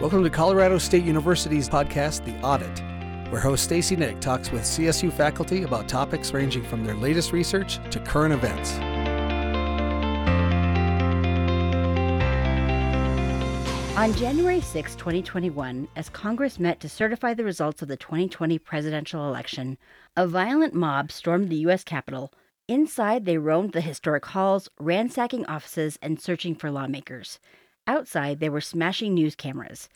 Welcome to Colorado State University's podcast, The Audit, where host Stacy Nick talks with CSU faculty about topics ranging from their latest research to current events. On January 6, 2021, as Congress met to certify the results of the 2020 presidential election, a violent mob stormed the U.S. Capitol. Inside, they roamed the historic halls, ransacking offices and searching for lawmakers. Outside, they were smashing news cameras.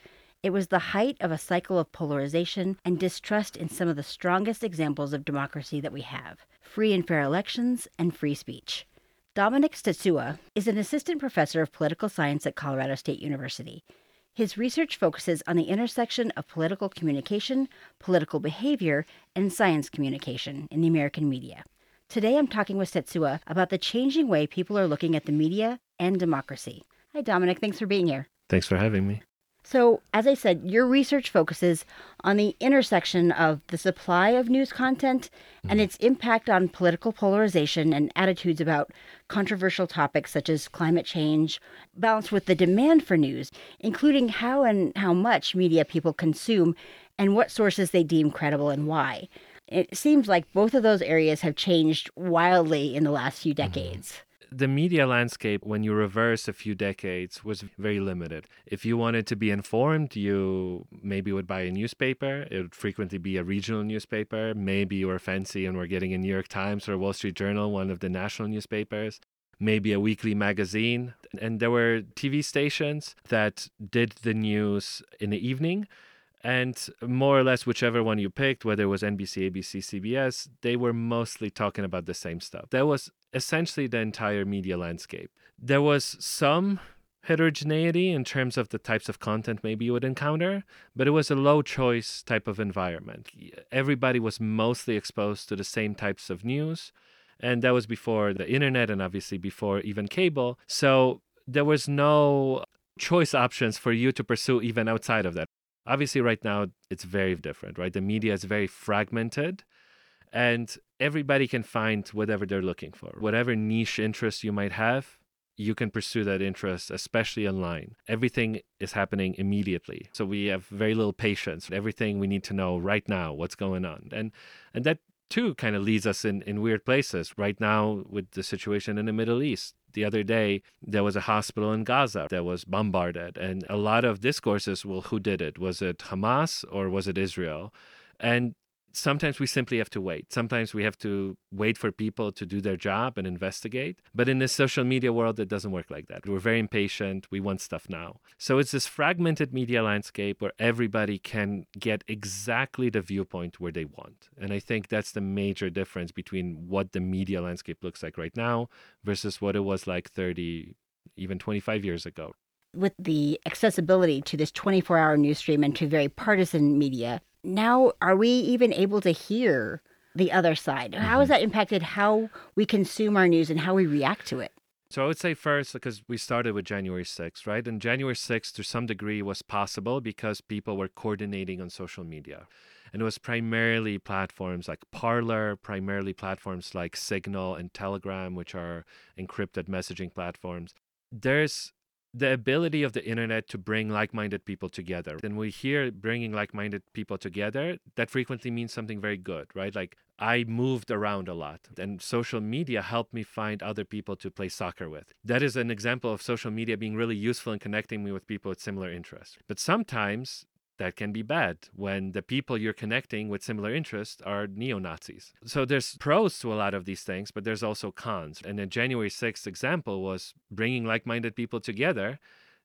It was the height of a cycle of polarization and distrust in some of the strongest examples of democracy that we have free and fair elections and free speech. Dominik Stecula is an assistant professor of political science at Colorado State University. His research focuses on the intersection of political communication, political behavior, and science communication in the American media. Today I'm talking with Stecula about the changing way people are looking at the media and democracy. Hi, Dominik. Thanks for being here. Thanks for having me. So, as I said, your research focuses on the intersection of the supply of news content and its impact on political polarization and attitudes about controversial topics such as climate change, balanced with the demand for news, including how and how much media people consume and what sources they deem credible and why. It seems like both of those areas have changed wildly in the last few decades. Mm-hmm the media landscape, when you reverse a few decades, was very limited. If you wanted to be informed, you maybe would buy a newspaper. It would frequently be a regional newspaper. Maybe you were fancy and were getting a New York Times or Wall Street Journal, one of the national newspapers. Maybe a weekly magazine. And there were TV stations that did the news in the evening and more or less, whichever one you picked, whether it was NBC, ABC, CBS, they were mostly talking about the same stuff. There was essentially the entire media landscape. There was some heterogeneity in terms of the types of content maybe you would encounter, but it was a low choice type of environment. Everybody was mostly exposed to the same types of news. And that was before the internet and obviously before even cable. So there was no choice options for you to pursue even outside of that. Obviously, right now, it's very different, right? The media is very fragmented and everybody can find whatever they're looking for. Whatever niche interest you might have, you can pursue that interest, especially online. Everything is happening immediately. So we have very little patience. Everything we need to know right now, what's going on. And and that too kind of leads us in, in weird places. Right now with the situation in the Middle East, the other day there was a hospital in Gaza that was bombarded, and a lot of discourses, well, who did it? Was it Hamas or was it Israel? And sometimes we simply have to wait. Sometimes we have to wait for people to do their job and investigate. But in this social media world, it doesn't work like that. We're very impatient. We want stuff now. So it's this fragmented media landscape where everybody can get exactly the viewpoint where they want. And I think that's the major difference between what the media landscape looks like right now versus what it was like 30, even 25 years ago with the accessibility to this 24 hour news stream and to very partisan media, now are we even able to hear the other side? Mm-hmm. How has mm-hmm. that impacted how we consume our news and how we react to it? So I would say first, because we started with January 6th, right? And January 6th, to some degree, was possible because people were coordinating on social media. And it was primarily platforms like Parler, primarily platforms like Signal and Telegram, which are encrypted messaging platforms. There's the ability of the internet to bring like-minded people together. And we hear bringing like-minded people together that frequently means something very good right? Like i moved around a lot and social media helped me find other people to play soccer with. That is an example of social media being really useful in connecting me with people with similar interests. But sometimes that can be bad when the people you're connecting with similar interests are neo Nazis. So there's pros to a lot of these things, but there's also cons. And the January 6th example was bringing like minded people together,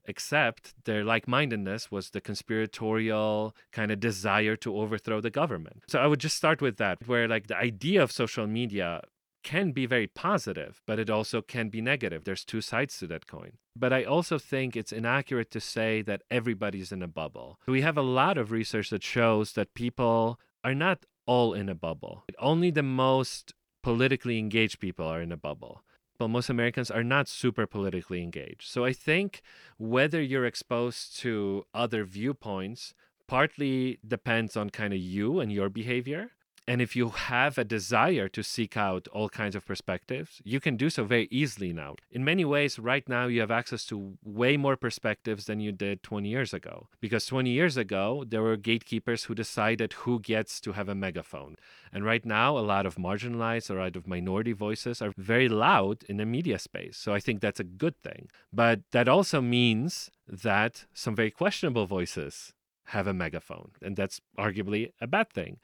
except their like mindedness was the conspiratorial kind of desire to overthrow the government. So I would just start with that, where like the idea of social media can be very positive, but it also can be negative. There's two sides to that coin. But I also think it's inaccurate to say that everybody's in a bubble. We have a lot of research that shows that people are not all in a bubble. Only the most politically engaged people are in a bubble. But most Americans are not super politically engaged. So I think whether you're exposed to other viewpoints partly depends on kind of you and your behavior And if you have a desire to seek out all kinds of perspectives, you can do so very easily now. In many ways, right now, you have access to way more perspectives than you did 20 years ago. Because 20 years ago, there were gatekeepers who decided who gets to have a megaphone. And right now, a lot of marginalized or out of minority voices are very loud in the media space. So I think that's a good thing. But that also means that some very questionable voices have a megaphone. And that's arguably a bad thing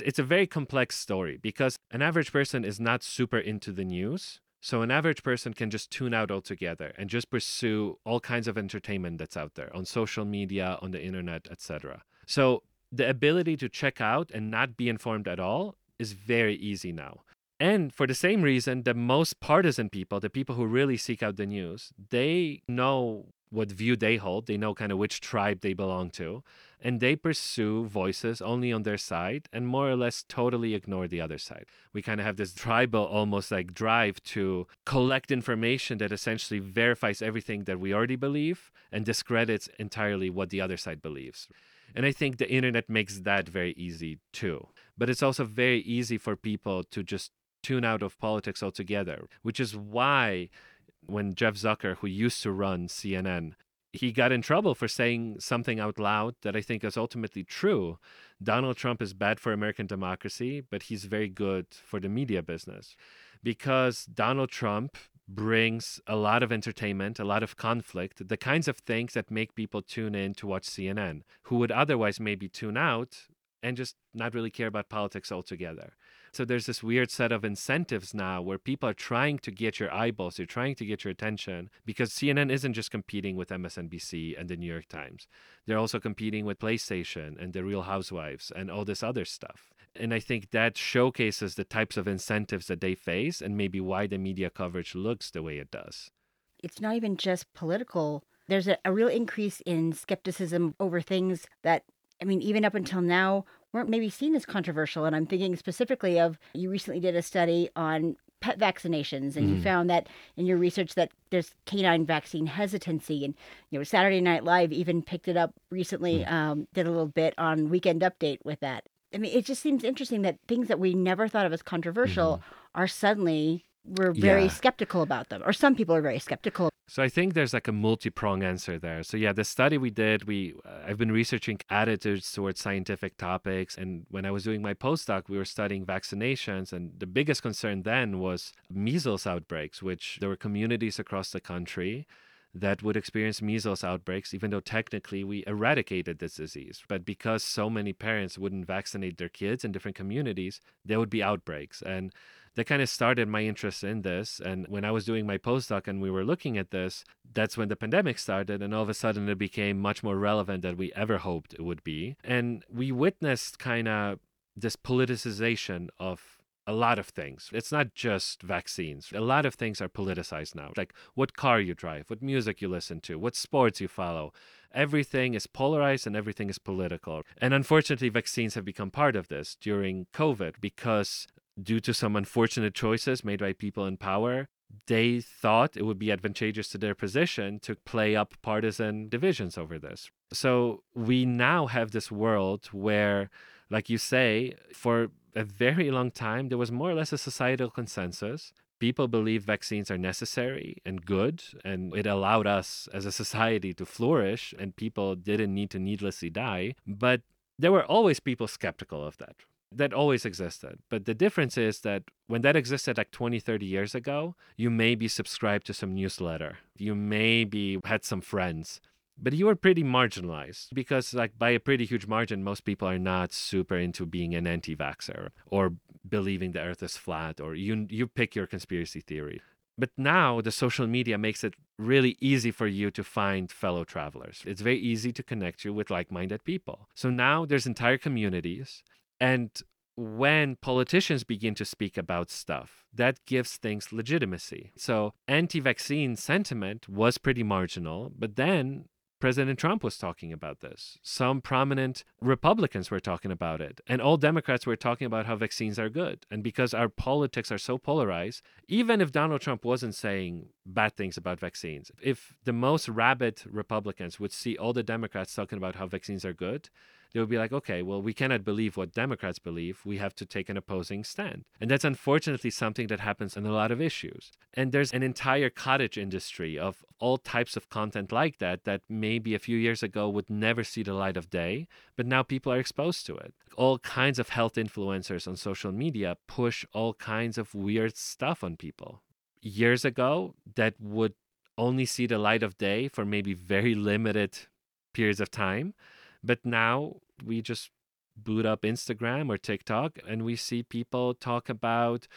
it's a very complex story because an average person is not super into the news. So an average person can just tune out altogether and just pursue all kinds of entertainment that's out there on social media, on the internet, etc. So the ability to check out and not be informed at all is very easy now. And for the same reason, the most partisan people, the people who really seek out the news, they know what view they hold. They know kind of which tribe they belong to. And they pursue voices only on their side and more or less totally ignore the other side. We kind of have this tribal, almost like drive to collect information that essentially verifies everything that we already believe and discredits entirely what the other side believes. And I think the internet makes that very easy too. But it's also very easy for people to just tune out of politics altogether, which is why when Jeff Zucker, who used to run CNN, he got in trouble for saying something out loud that I think is ultimately true. Donald Trump is bad for American democracy, but he's very good for the media business because Donald Trump brings a lot of entertainment, a lot of conflict, the kinds of things that make people tune in to watch CNN, who would otherwise maybe tune out and just not really care about politics altogether. So there's this weird set of incentives now where people are trying to get your eyeballs, they're trying to get your attention because CNN isn't just competing with MSNBC and the New York Times. They're also competing with PlayStation and the Real Housewives and all this other stuff. And I think that showcases the types of incentives that they face and maybe why the media coverage looks the way it does. It's not even just political. There's a, a real increase in skepticism over things that I mean, even up until now, weren't maybe seen as controversial. And I'm thinking specifically of you recently did a study on pet vaccinations and mm. you found that in your research that there's canine vaccine hesitancy and you know saturday night live even picked it up recently mm. um, did a little bit on weekend update with that i mean it just seems interesting that things that we never thought of as controversial mm. are suddenly we're very yeah. skeptical about them or some people are very skeptical so I think there's like a multi-prong answer there. So yeah, the study we did, we uh, I've been researching attitudes towards scientific topics, and when I was doing my postdoc, we were studying vaccinations, and the biggest concern then was measles outbreaks, which there were communities across the country that would experience measles outbreaks, even though technically we eradicated this disease. But because so many parents wouldn't vaccinate their kids in different communities, there would be outbreaks. And that kind of started my interest in this. And when I was doing my postdoc and we were looking at this, that's when the pandemic started. And all of a sudden it became much more relevant than we ever hoped it would be. And we witnessed kind of this politicization of a lot of things. It's not just vaccines. A lot of things are politicized now. Like what car you drive, what music you listen to, what sports you follow. Everything is polarized and everything is political. And unfortunately, vaccines have become part of this during COVID because due to some unfortunate choices made by people in power, they thought it would be advantageous to their position to play up partisan divisions over this. So we now have this world where, like you say, for a very long time, there was more or less a societal consensus. People believe vaccines are necessary and good, and it allowed us as a society to flourish, and people didn't need to needlessly die. But there were always people skeptical of that that always existed. But the difference is that when that existed like 20, 30 years ago, you maybe subscribed to some newsletter. You maybe had some friends. But you were pretty marginalized because, like, by a pretty huge margin, most people are not super into being an anti vaxxer or believing the earth is flat or you, you pick your conspiracy theory. But now the social media makes it really easy for you to find fellow travelers. It's very easy to connect you with like minded people. So now there's entire communities and when politicians begin to speak about stuff, that gives things legitimacy. So, anti vaccine sentiment was pretty marginal, but then President Trump was talking about this. Some prominent Republicans were talking about it. And all Democrats were talking about how vaccines are good. And because our politics are so polarized, even if Donald Trump wasn't saying bad things about vaccines, if the most rabid Republicans would see all the Democrats talking about how vaccines are good, they would be like, okay, well, we cannot believe what Democrats believe. We have to take an opposing stand. And that's unfortunately something that happens in a lot of issues. And there's an entire cottage industry of all types of content like that that maybe a few years ago would never see the light of day, but now people are exposed to it. All kinds of health influencers on social media push all kinds of weird stuff on people. Years ago, that would only see the light of day for maybe very limited periods of time. But now we just boot up Instagram or TikTok and we see people talk about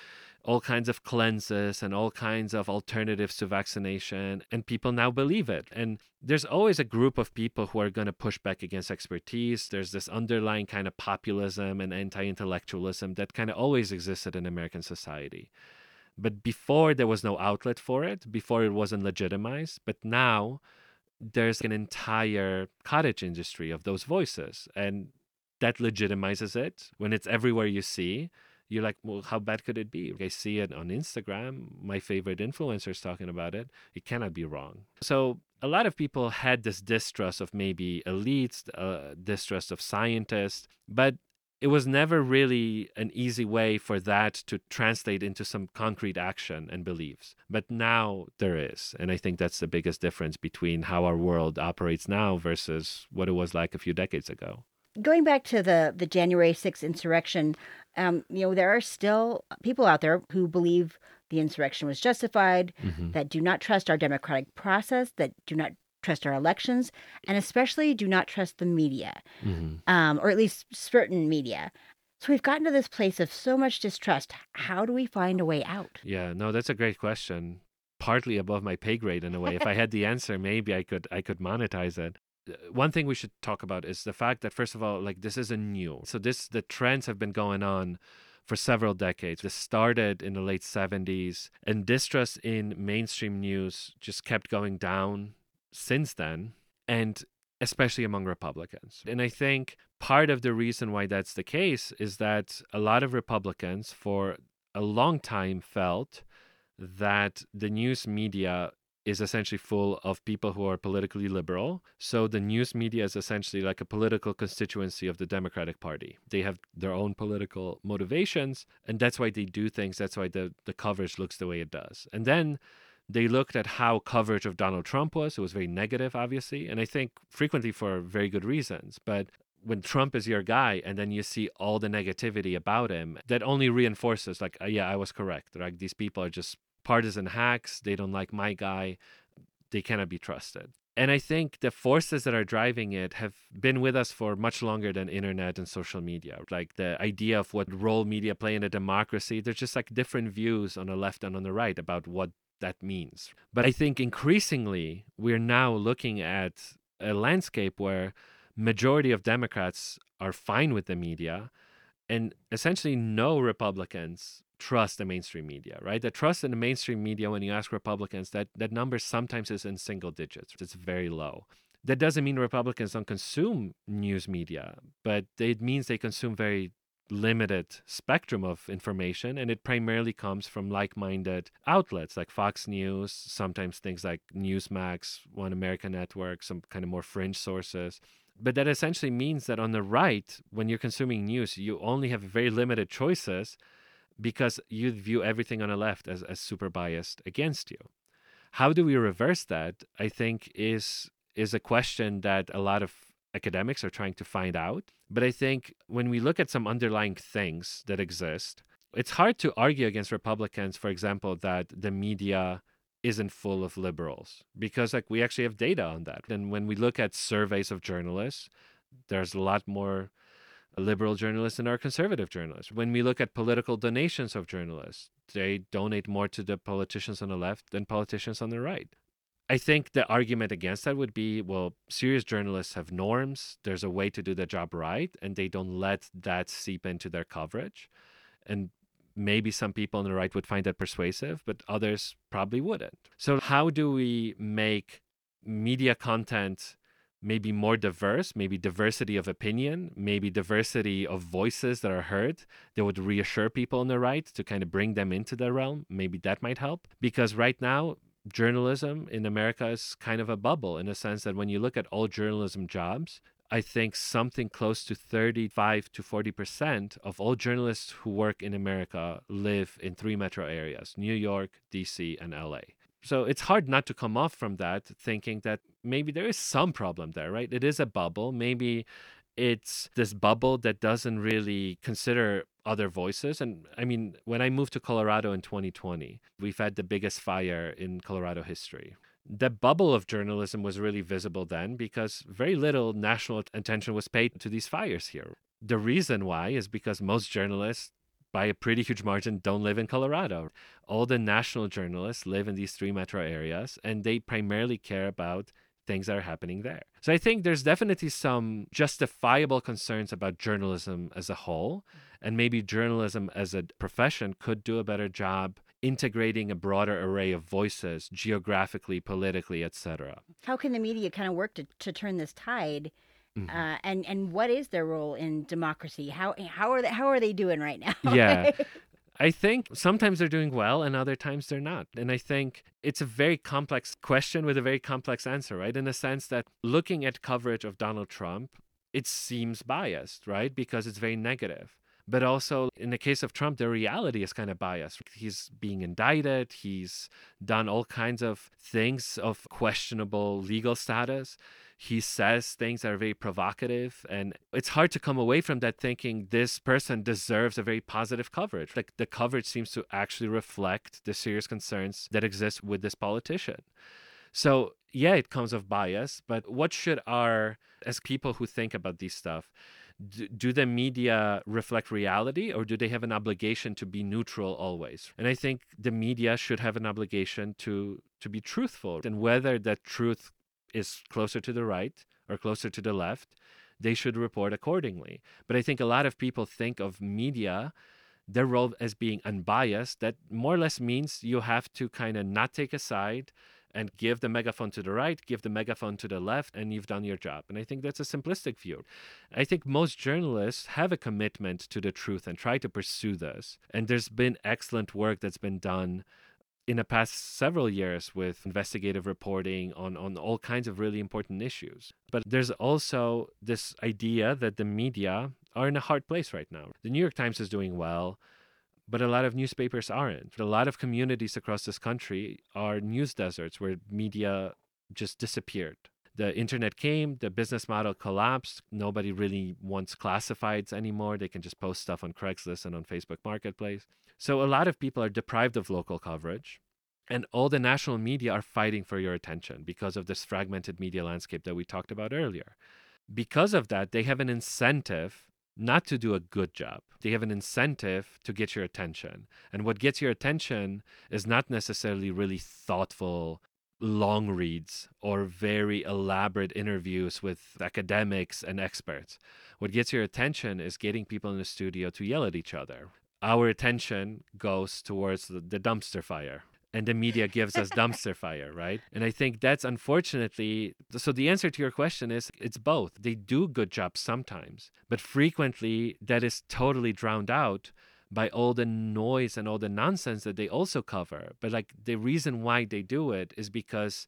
all kinds of cleanses and all kinds of alternatives to vaccination and people now believe it. And there's always a group of people who are going to push back against expertise. There's this underlying kind of populism and anti-intellectualism that kind of always existed in american society. But before there was no outlet for it. Before it wasn't legitimized. But now there's an entire cottage industry of those voices and that legitimizes it. When it's everywhere you see you're like well how bad could it be? I see it on instagram. My favorite influencers talking about it. It cannot be wrong. So a lot of people had this distrust of maybe elites uh, distrust of scientists but it was never really an easy way for that to translate into some concrete action and beliefs. But now there is. And I think that's the biggest difference between how our world operates now versus what it was like a few decades ago. Going back to the, the January 6th insurrection, um, you know, there are still people out there who believe the insurrection was justified, mm-hmm. that do not trust our democratic process, that do not trust our elections, and especially do not trust the media, mm-hmm. um, or at least certain media. So we've gotten to this place of so much distrust. How do we find a way out? Yeah, no, that's a great question. Partly above my pay grade in a way. if I had the answer, maybe I could I could monetize it. Uh, one thing we should talk about is the fact that first of all, like this isn't new. So this the trends have been going on for several decades. This started in the late 70s, and distrust in mainstream news just kept going down since then, and especially among Republicans. And I think part of the reason why that's the case is that a lot of Republicans for a long time felt that the news media is essentially full of people who are politically liberal. So the news media is essentially like a political constituency of the Democratic Party. They have their own political motivations, and that's why they do things. That's why the, the coverage looks the way it does. And then they looked at how coverage of Donald Trump was. It was very negative, obviously, and I think frequently for very good reasons. But when Trump is your guy and then you see all the negativity about him, that only reinforces, like, uh, yeah, I was correct. Like, these people are just partisan hacks. They don't like my guy. They cannot be trusted. And I think the forces that are driving it have been with us for much longer than internet and social media. Like the idea of what role media play in a democracy, there's just like different views on the left and on the right about what that means. But I think increasingly we're now looking at a landscape where majority of Democrats are fine with the media and essentially no Republicans trust the mainstream media, right? The trust in the mainstream media when you ask Republicans that that number sometimes is in single digits. It's very low. That doesn't mean Republicans don't consume news media, but it means they consume very limited spectrum of information and it primarily comes from like-minded outlets like Fox News, sometimes things like Newsmax, One America Network, some kind of more fringe sources. But that essentially means that on the right, when you're consuming news, you only have very limited choices because you view everything on the left as, as super biased against you. How do we reverse that? I think is is a question that a lot of academics are trying to find out. But I think when we look at some underlying things that exist, it's hard to argue against Republicans, for example, that the media isn't full of liberals because like we actually have data on that. And when we look at surveys of journalists, there's a lot more liberal journalists than are conservative journalists. When we look at political donations of journalists, they donate more to the politicians on the left than politicians on the right. I think the argument against that would be well, serious journalists have norms. There's a way to do the job right, and they don't let that seep into their coverage. And maybe some people on the right would find that persuasive, but others probably wouldn't. So, how do we make media content maybe more diverse, maybe diversity of opinion, maybe diversity of voices that are heard that would reassure people on the right to kind of bring them into the realm? Maybe that might help. Because right now, journalism in America is kind of a bubble in the sense that when you look at all journalism jobs, I think something close to 35 to 40% of all journalists who work in America live in three metro areas New York, DC, and LA. So it's hard not to come off from that thinking that maybe there is some problem there, right? It is a bubble. Maybe it's this bubble that doesn't really consider other voices. And I mean, when I moved to Colorado in 2020, we've had the biggest fire in Colorado history. The bubble of journalism was really visible then because very little national attention was paid to these fires here. The reason why is because most journalists, by a pretty huge margin, don't live in Colorado. All the national journalists live in these three metro areas, and they primarily care about things that are happening there. So I think there's definitely some justifiable concerns about journalism as a whole, and maybe journalism as a profession could do a better job integrating a broader array of voices geographically, politically, etc. How can the media kind of work to, to turn this tide? Mm-hmm. Uh, and and what is their role in democracy? How how are they how are they doing right now? yeah, I think sometimes they're doing well and other times they're not. And I think it's a very complex question with a very complex answer, right? In the sense that looking at coverage of Donald Trump, it seems biased, right? Because it's very negative. But also, in the case of Trump, the reality is kind of biased. He's being indicted, he's done all kinds of things of questionable legal status. He says things that are very provocative and it's hard to come away from that thinking this person deserves a very positive coverage. Like the coverage seems to actually reflect the serious concerns that exist with this politician. So yeah it comes of bias but what should our as people who think about these stuff do the media reflect reality or do they have an obligation to be neutral always and i think the media should have an obligation to to be truthful and whether that truth is closer to the right or closer to the left, they should report accordingly. But I think a lot of people think of media, their role as being unbiased. That more or less means you have to kind of not take a side and give the megaphone to the right, give the megaphone to the left, and you've done your job. And I think that's a simplistic view. I think most journalists have a commitment to the truth and try to pursue this. And there's been excellent work that's been done in the past several years with investigative reporting on, on all kinds of really important issues. But there's also this idea that the media are in a hard place right now. The New York Times is doing well, but a lot of newspapers aren't. A lot of communities across this country are news deserts where media just disappeared. The internet came, the business model collapsed. Nobody really wants classifieds anymore. They can just post stuff on Craigslist and on Facebook Marketplace. So a lot of people are deprived of local coverage. And all the national media are fighting for your attention because of this fragmented media landscape that we talked about earlier. Because of that, they have an incentive not to do a good job. They have an incentive to get your attention. And what gets your attention is not necessarily really thoughtful long reads or very elaborate interviews with academics and experts. What gets your attention is getting people in the studio to yell at each other, our attention goes towards the, the dumpster fire and the media gives us dumpster fire, right? And I think that's unfortunately so the answer to your question is it's both. They do good jobs sometimes, but frequently that is totally drowned out by all the noise and all the nonsense that they also cover. But like the reason why they do it is because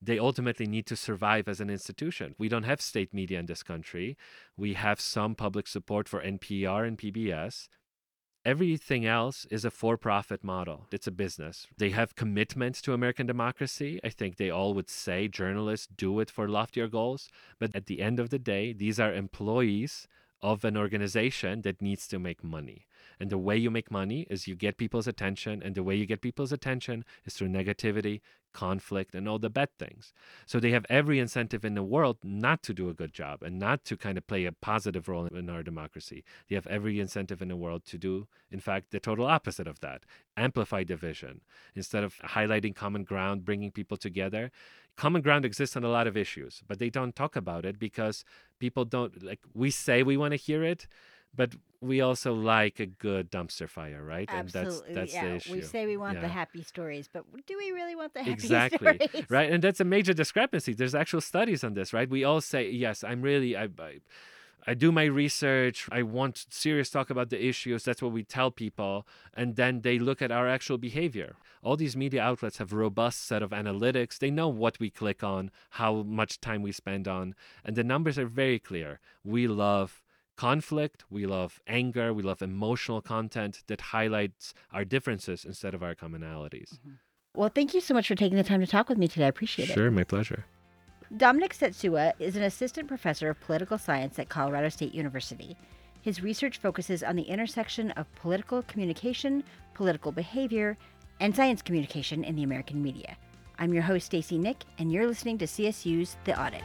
they ultimately need to survive as an institution. We don't have state media in this country. We have some public support for NPR and PBS, Everything else is a for profit model. It's a business. They have commitments to American democracy. I think they all would say journalists do it for loftier goals. But at the end of the day, these are employees of an organization that needs to make money. And the way you make money is you get people's attention. And the way you get people's attention is through negativity, conflict, and all the bad things. So they have every incentive in the world not to do a good job and not to kind of play a positive role in our democracy. They have every incentive in the world to do, in fact, the total opposite of that amplify division. Instead of highlighting common ground, bringing people together, common ground exists on a lot of issues, but they don't talk about it because people don't like we say we want to hear it, but we also like a good dumpster fire, right? Absolutely. And that's that's yeah. the issue. We say we want yeah. the happy stories, but do we really want the happy stories? exactly. stories? Right. And that's a major discrepancy. There's actual studies on this, right? We all say, yes, I'm really I, I I do my research. I want serious talk about the issues. That's what we tell people. And then they look at our actual behavior. All these media outlets have robust set of analytics. They know what we click on, how much time we spend on, and the numbers are very clear. We love conflict, we love anger, we love emotional content that highlights our differences instead of our commonalities. Mm-hmm. Well, thank you so much for taking the time to talk with me today. I appreciate sure, it. Sure, my pleasure. Dominik Stecula is an assistant professor of political science at Colorado State University. His research focuses on the intersection of political communication, political behavior, and science communication in the American media. I'm your host, Stacy Nick, and you're listening to CSU's The Audit.